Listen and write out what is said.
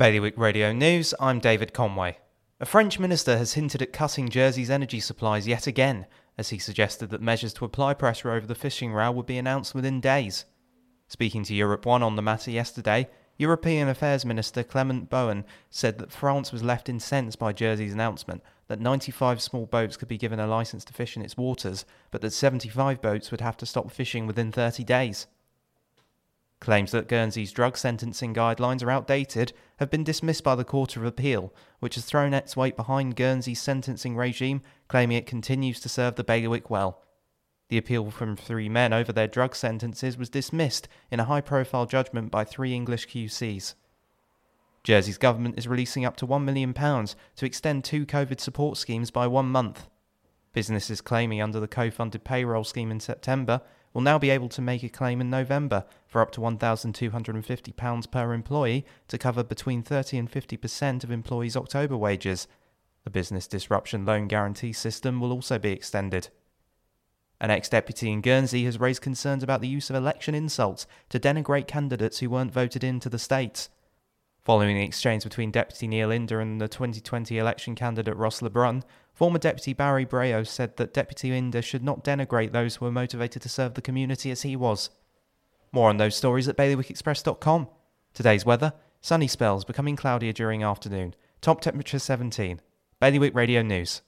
Bailiwick Radio News, I'm David Conway. A French minister has hinted at cutting Jersey's energy supplies yet again, as he suggested that measures to apply pressure over the fishing row would be announced within days. Speaking to Europe 1 on the matter yesterday, European Affairs Minister Clement Beaune said that France was left incensed by Jersey's announcement that 95 small boats could be given a license to fish in its waters, but that 75 boats would have to stop fishing within 30 days. Claims that Guernsey's drug sentencing guidelines are outdated have been dismissed by the Court of Appeal, which has thrown its weight behind Guernsey's sentencing regime, claiming it continues to serve the bailiwick well. The appeal from three men over their drug sentences was dismissed in a high profile judgment by three English QCs. Jersey's government is releasing up to £1 million to extend two COVID support schemes by one month. Businesses claiming under the co funded payroll scheme in September will now be able to make a claim in November for up to £1,250 per employee to cover between 30 and 50% of employees' October wages. The Business Disruption Loan Guarantee System will also be extended. An ex deputy in Guernsey has raised concerns about the use of election insults to denigrate candidates who weren't voted into the States. Following the exchange between Deputy Neil Inder and the 2020 election candidate Ross Lebrun, former Deputy Barry Brehaut said that Deputy Inder should not denigrate those who are motivated to serve the community as he was. More on those stories at bailiwickexpress.com. Today's weather sunny spells becoming cloudier during afternoon, top temperature 17. Bailiwick Radio News.